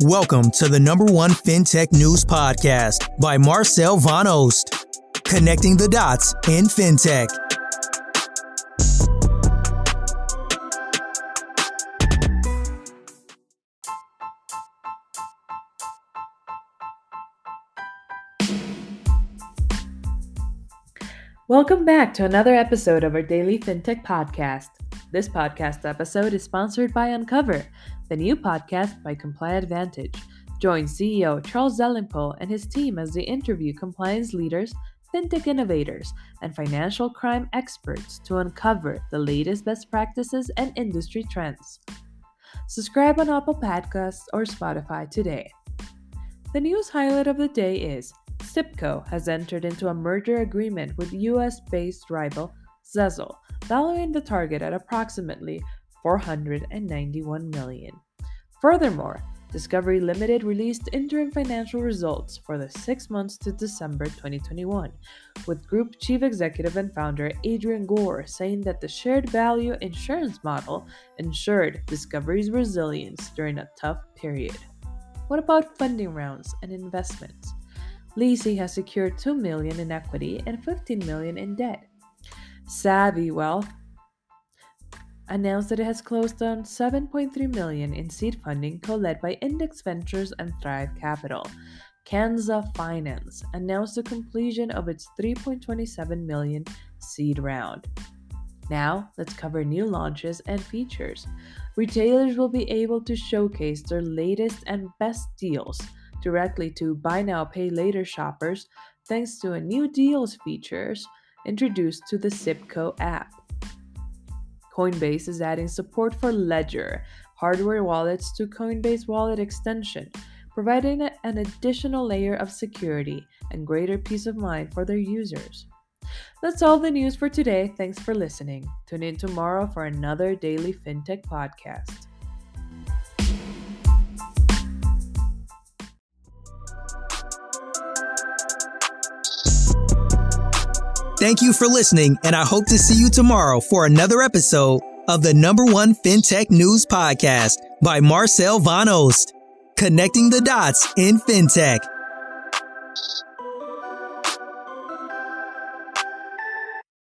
Welcome to the number one FinTech news podcast by Marcel Van Oost, connecting the dots in FinTech. Welcome back to another episode of our daily FinTech podcast. This podcast episode is sponsored by Uncover the new podcast by ComplyAdvantage. Join CEO Charles Delingpole and his team as they interview compliance leaders, fintech innovators, and financial crime experts to uncover the latest best practices and industry trends. Subscribe on Apple Podcasts or Spotify today. The news highlight of the day is Zip Co has entered into a merger agreement with US based rival Sezzle, valuing the target at approximately 491 million. Furthermore, Discovery Limited released interim financial results for the 6 months to December 2021, with group chief executive and founder Adrian Gore saying that the shared value insurance model ensured Discovery's resilience during a tough period. What about funding rounds and investments? LEASY has secured 2 million in equity and 15 million in debt. Savvy Wealth announced that it has closed on 7.3 million in seed funding co-led by Index Ventures and Thrive Capital. Canza Finance announced the completion of its 3.27 million seed round. Now, let's cover new launches and features. Retailers will be able to showcase their latest and best deals directly to buy now pay later shoppers thanks to a new deals features introduced to the Zip Co app. Coinbase is adding support for Ledger hardware wallets to Coinbase Wallet extension, providing an additional layer of security and greater peace of mind for their users. That's all the news for today. Thanks for listening. Tune in tomorrow for another daily FinTech podcast. Thank you for listening, and I hope to see you tomorrow for another episode of the number one FinTech news podcast by Marcel Van Oost, connecting the dots in FinTech.